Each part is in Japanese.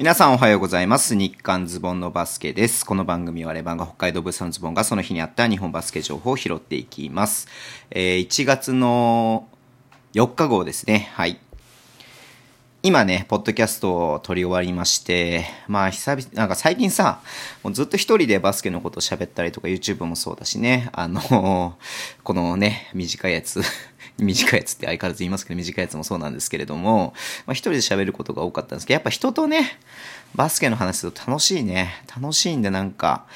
皆さんおはようございます。日刊ズボンのバスケです。この番組はレバンが北海道物産ズボンがその日にあった日本バスケ情報を拾っていきます。えー1月の4日号ですね。はい。今ね、ポッドキャストを撮り終わりまして、まあ久々、なんか最近さ、もうずっと一人でバスケのことを喋ったりとか YouTube もそうだしね、あの、このね、短いやつ、短いやつって相変わらず言いますけど、短いやつもそうなんですけれども、まあ一人で喋ることが多かったんですけど、やっぱ人とね、バスケの話すると楽しいね。楽しいんでなんか、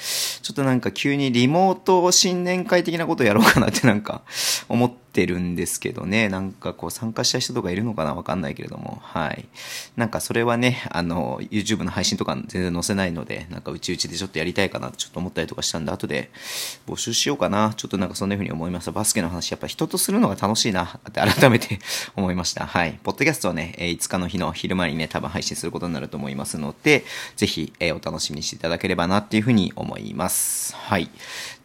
ちょっとなんか急にリモート新年会的なことやろうかなってなんか思ってるんですけどね。なんかこう参加した人とかいるのかなわかんないけれども。はい。なんかそれはね、あの、YouTube の配信とか全然載せないので、なんかうちうちでちょっとやりたいかなってちょっと思ったりとかしたんで、後で募集しようかな。ちょっとなんかそんな風に思いました。バスケの話やっぱ人とするのが楽しいしいなって改めて思いました。はい。ポッドキャストはね、えー5日の日の昼間にね、多分配信することになると思いますので、ぜひ、えーお楽しみにしていただければなっていうふうに思います。はい。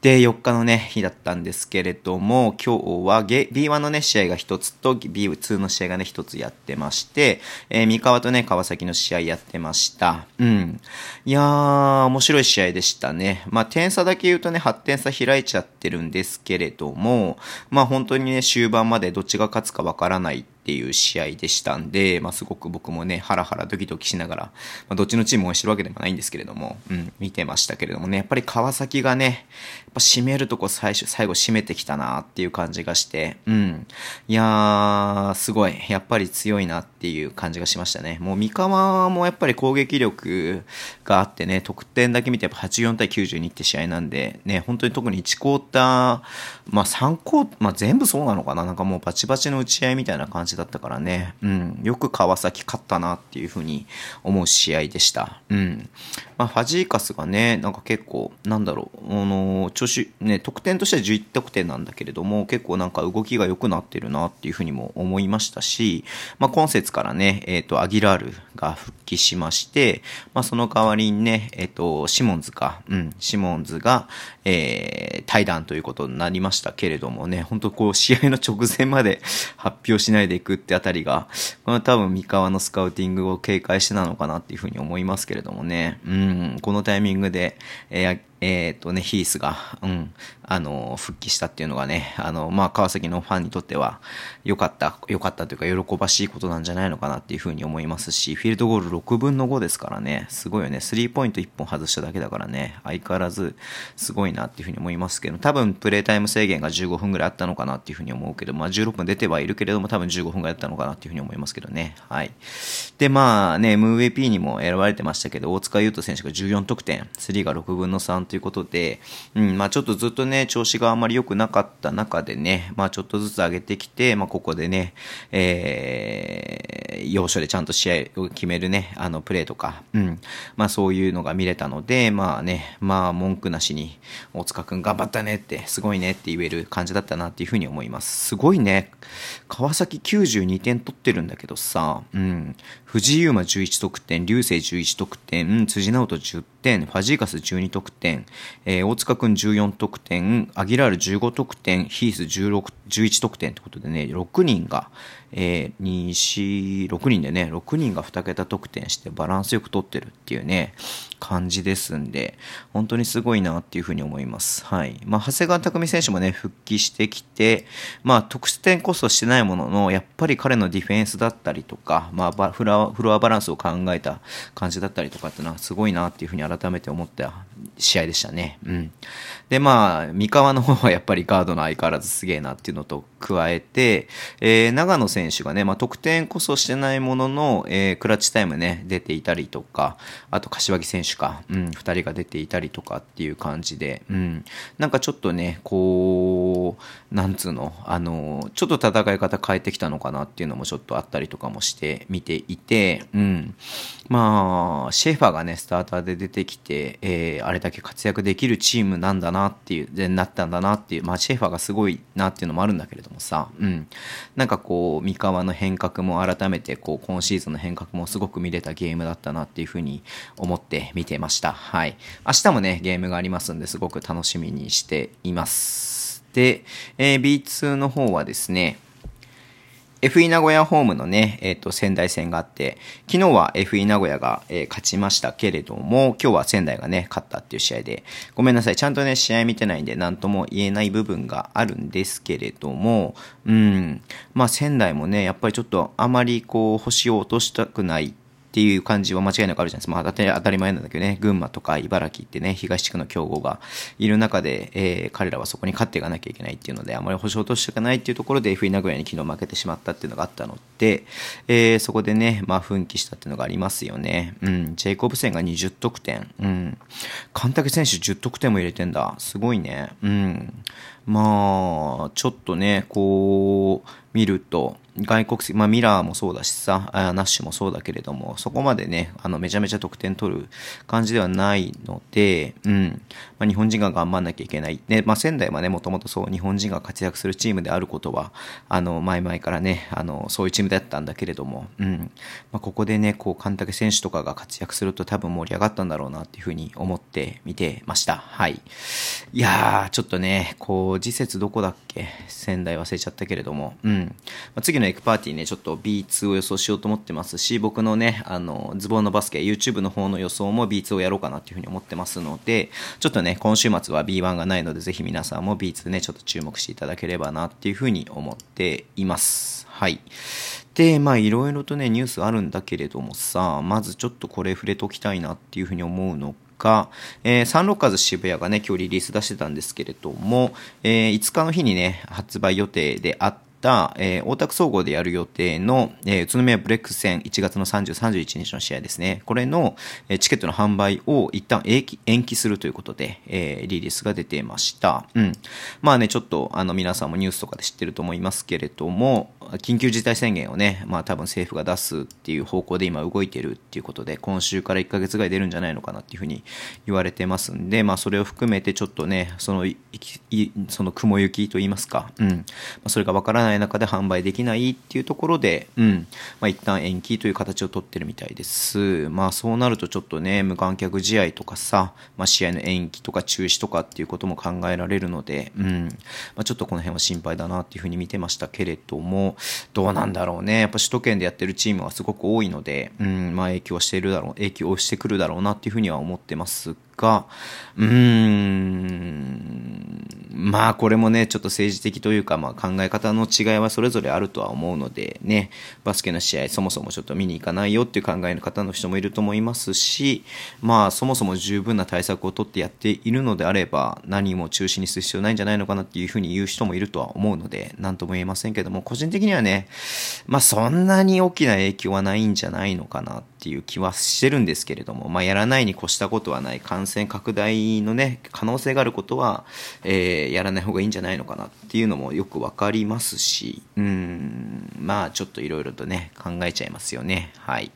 で、4日のね、日だったんですけれども、今日は B1 のね、試合が1つと B2 の試合がね、1つやってまして、えー三河とね、川崎の試合やってました。うん。いやー、面白い試合でしたね。まあ、点差だけ言うとね、8点差開いちゃってるんですけれども、まあ、本当にね、終盤までどっちが勝つかわからないっていう試合でしたんで、まあ、すごく僕もね、ハラハラドキドキしながら、まあ、どっちのチームを応援してるわけでもないんですけれども、うん、見てましたけれどもね、やっぱり川崎がね、やっぱ締めるとこ最初、最後締めてきたなっていう感じがして、うん。いやー、すごい、やっぱり強いなっていう感じがしましたね。もう三河もやっぱり攻撃力があってね、得点だけ見てやっぱ84対92って試合なんで、ね、本当に特に1クォーター、まあ3クォーまあ全部そうなのかな？なんかもうバチバチの打ち合いみたいな感じだったからね、うん、よく川崎勝ったなっていうふうに思う試合でした。うん。まあファジーカスがね、なんか結構、なんだろう、あの、調子、ね、得点としては11得点なんだけれども、結構なんか動きが良くなってるなっていうふうにも思いましたし、まあ今節からね、えっ、と、アギラールが復帰しまして、まあその代わりにね、えっ、と、シモンズか、うん、シモンズが、えー、対談ということになりましたけれどもね、本当こう試合の直前まで 発表しないでいくってあたりが、これは多分三河のスカウティングを警戒してなのかなっていうふうに思いますけれどもね、うん、このタイミングで、えーえーとね、ヒースが、うん、あの、復帰したっていうのがね、あの、まあ、川崎のファンにとっては、良かった、良かったというか、喜ばしいことなんじゃないのかなっていうふうに思いますし、フィールドゴール6分の5ですからね、すごいよね、スリーポイント1本外しただけだからね、相変わらず、すごいなっていうふうに思いますけど、多分、プレイタイム制限が15分ぐらいあったのかなっていうふうに思うけど、まあ、16分出てはいるけれども、多分15分ぐらいだったのかなっていうふうに思いますけどね、はい。で、まあね、MVP にも選ばれてましたけど、大塚優斗選手が14得点、スリーが6分の3ということで、うん、まあちょっとずっとね、調子があんまり良くなかった中でね、まあちょっとずつ上げてきて、まあここでね、えー、要所でちゃんと試合を決めるね、あのプレーとか、うん、まあそういうのが見れたので、まあね、まあ文句なしに、大塚くん頑張ったねって、すごいねって言える感じだったなっていうふうに思います。すごいね、川崎92点取ってるんだけどさ、うん、藤井優馬11得点、流星11得点、辻直人10点、ファジーカス12得点、えー大塚君14得点、アギラール15得点、ヒース16点11得点ってことでね、6人が、えー、2、4、6人でね、6人が2桁得点してバランスよく取ってるっていうね、感じですんで、本当にすごいなっていうふうに思います。はい。まあ、長谷川匠選手もね、復帰してきて、まあ、得点こそしてないものの、やっぱり彼のディフェンスだったりとか、まあ、フラフロアバランスを考えた感じだったりとかっていうのはすごいなっていうふうに改めて思った試合でしたね。うん。で、まあ、三河の方はやっぱりガードの相変わらずすげえなっていうのと加えて、えー、長野選手がね、まあ、得点こそしてないものの、えー、クラッチタイムね、出ていたりとか、あと柏木選手か、うん、二人が出ていたりとかっていう感じで、うん、なんかちょっとね、こう、なんつうの、あの、ちょっと戦い方変えてきたのかなっていうのもちょっとあったりとかもして見ていて、うん、まあ、シェファーがね、スターターで出てきて、えー、あれだけ活躍できるチームなんだなっていう、で、なったんだなっていう、まあ、シェファーがすごいなっていうのもあるんだけれどもさ、うん。なんかこう、三河の変革も改めて、こう、今シーズンの変革もすごく見れたゲームだったなっていうふうに思って見てました。はい。明日もね、ゲームがありますんで、すごく楽しみにしています。で、えー B2 の方はですね、FE 名古屋ホームのね、えっ、ー、と、仙台戦があって、昨日は FE 名古屋が、えー、勝ちましたけれども、今日は仙台がね、勝ったっていう試合で、ごめんなさい、ちゃんとね、試合見てないんで、なんとも言えない部分があるんですけれども、うん、まあ仙台もね、やっぱりちょっとあまりこう、星を落としたくないっていう感じは間違いなくあるじゃないですか。まあ当たり前なんだけどね、群馬とか茨城ってね、東地区の強豪がいる中で、えー、彼らはそこに勝っていかなきゃいけないっていうので、あまり保証としてかないっていうところで FE 名古屋に昨日負けてしまったっていうのがあったので、えー、そこでね、まあ奮起したっていうのがありますよね。うん、ジェイコブセンが20得点。うん。神竹選手10得点も入れてんだ。すごいね。うん。まあ、ちょっとね、こう、見ると、外国籍、まあ、ミラーもそうだしさ、ナッシュもそうだけれども、そこまでね、あの、めちゃめちゃ得点取る感じではないので、うん。まあ、日本人が頑張んなきゃいけない。ね、まあ、仙台はね、もともとそう、日本人が活躍するチームであることは、あの、前々からね、あの、そういうチームだったんだけれども、うん。まあ、ここでね、こう、神竹選手とかが活躍すると多分盛り上がったんだろうなっていうふうに思って見てました。はい。いやー、ちょっとね、こう、次節どこだっけ？仙台忘れちゃったけれども、うん。まあ、次のエクパーティーね、ちょっと B2 を予想しようと思ってますし、僕のね、あの、ズボンのバスケ、YouTube の方の予想も B2 をやろうかなっていうふうに思ってますので、ちょっとね、今週末は B1 がないので、ぜひ皆さんも B2 ね、ちょっと注目していただければなっていうふうに思っています。はい。で、まあいろいろとね、ニュースあるんだけれどもさ、まずちょっとこれ触れときたいなっていうふうに思うのが、えー、サンロッカーズ渋谷がね、今日リリース出してたんですけれども、えー、5日の日にね、発売予定であって、えー、大田区総合でやる予定の、えー、宇都宮ブレックス戦1月の30、31日の試合ですね。これの、えー、チケットの販売を一旦延期延期するということで、えー、リリースが出てました。うん。まあね、ちょっと、あの、皆さんもニュースとかで知ってると思いますけれども、緊急事態宣言をね、まあ多分政府が出すっていう方向で今動いてるっていうことで、今週から1ヶ月ぐらい出るんじゃないのかなっていうふうに言われてますんで、まあそれを含めてちょっとね、その、いその雲行きと言いますか、うん。まあ、それがわからないない中で販売できないっていうところで、うん、まあ、一旦延期という形をとってるみたいです。まあ、そうなるとちょっとね、無観客試合とかさ、まあ、試合の延期とか中止とかっていうことも考えられるので、うん、まあ、ちょっとこの辺は心配だなっていうふうに見てましたけれども、どうなんだろうね。やっぱ首都圏でやってるチームはすごく多いので、うん、まあ、影響はしているだろう、影響してくるだろうなっていうふうには思ってますが、うーん、まあこれもね、ちょっと政治的というか、まあ考え方の違いはそれぞれあるとは思うのでね、バスケの試合そもそもちょっと見に行かないよっていう考えの方の人もいると思いますし、まあそもそも十分な対策をとってやっているのであれば、何も中止にする必要ないんじゃないのかなっていうふうに言う人もいるとは思うので、何とも言えませんけども、個人的にはね、まあそんなに大きな影響はないんじゃないのかなってていう気はしてるんですけれども、まあやらないに越したことはない感染拡大のね、可能性があることは、えー、やらない方がいいんじゃないのかなっていうのもよくわかりますし、うん、まあちょっといろいろとね、考えちゃいますよね。はい。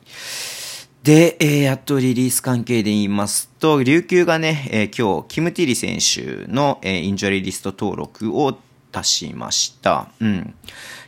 で、えー、やっとリリース関係で言いますと、琉球がね、えー、今日、キム・ティリ選手の、えー、インジャリーリスト登録を出しました。うん。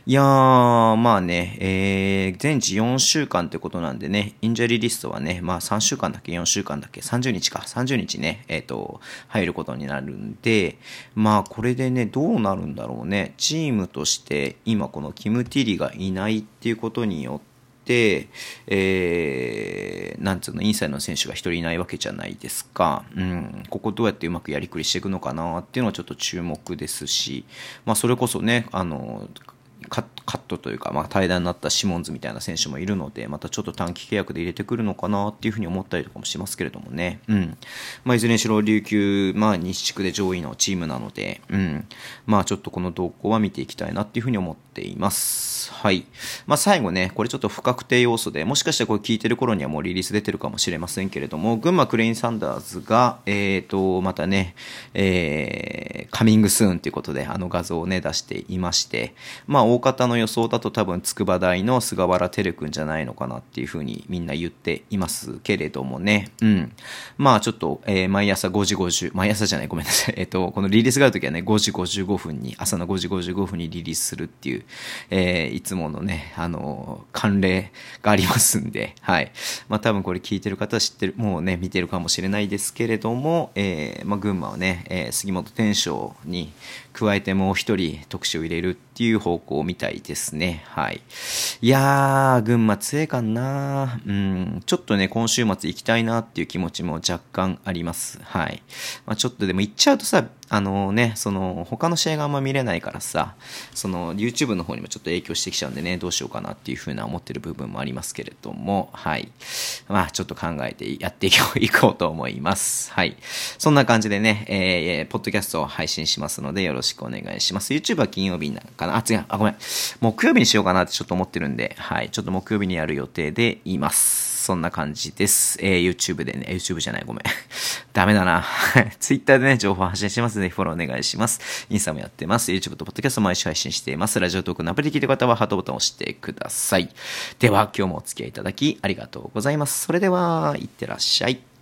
いやー、まあね、えー、全治4週間ってことなんでね、インジャリーリストはね、まあ3週間だっけ、4週間だっけ、30日か、30日ね、えっ、ー、と、入ることになるんで、まあこれでね、どうなるんだろうね。チームとして今このキム・ティリがいないっていうことによって、えー、なんつうの、インサイドの選手が一人いないわけじゃないですか。うん、ここどうやってうまくやりくりしていくのかなっていうのはちょっと注目ですし、まあそれこそね、あの、カットというか、まあ、対談になったシモンズみたいな選手もいるので、またちょっと短期契約で入れてくるのかなっていうふうに思ったりとかもしますけれどもね。うん。まあ、いずれにしろ琉球、まあ、西地区で上位のチームなので、うん。まあ、ちょっとこの動向は見ていきたいなっていうふうに思っています。はい。まあ、最後ね、これちょっと不確定要素で、もしかしたらこれ聞いてる頃にはもうリリース出てるかもしれませんけれども、群馬クレインサンダーズが、えっ、ー、と、またね、えー、カミングスーンということで、あの画像をね、出していまして、まあ、大方の予想だと多分筑波大の菅原照君じゃないのかなっていうふうにみんな言っていますけれどもね。うん。まあちょっと、えー、毎朝5時50、毎朝じゃない、ごめんなさい。えっ、ー、と、このリリースがあるときはね、5時55分に、朝の5時55分にリリースするっていう、えー、いつものね、あの、慣例がありますんで、はい。まあ多分これ聞いてる方は知ってる、もうね、見てるかもしれないですけれども、えー、まあ群馬はね、えー、杉本天章に加えてもう一人特殊を入れるっていう方向みたいですね。はい。いやー、群馬強いかなうん、ちょっとね、今週末行きたいなっていう気持ちも若干あります。はい。まあ、ちょっとでも行っちゃうとさ、あのね、その、他の試合があんま見れないからさ、その、YouTube の方にもちょっと影響してきちゃうんでね、どうしようかなっていうふうな思ってる部分もありますけれども、はい。まあ、ちょっと考えてやっていこうと思います。はい。そんな感じでね、えー、ポッドキャストを配信しますので、よろしくお願いします。YouTube は金曜日なんかな？あ、違う、あ、ごめん。木曜日にしようかなってちょっと思ってるんで、はい。ちょっと木曜日にやる予定でいます。そんな感じです。えー、YouTube でね、YouTube じゃない、ごめん。ダメだな。Twitter でね、情報発信しますぜひ、フォローお願いします。インスタもやってます。YouTube と Podcast 毎週配信しています。ラジオトークのアプリで聞いてる方はハートボタンを押してください。では、今日もお付き合いいただきありがとうございます。それでは、いってらっしゃい。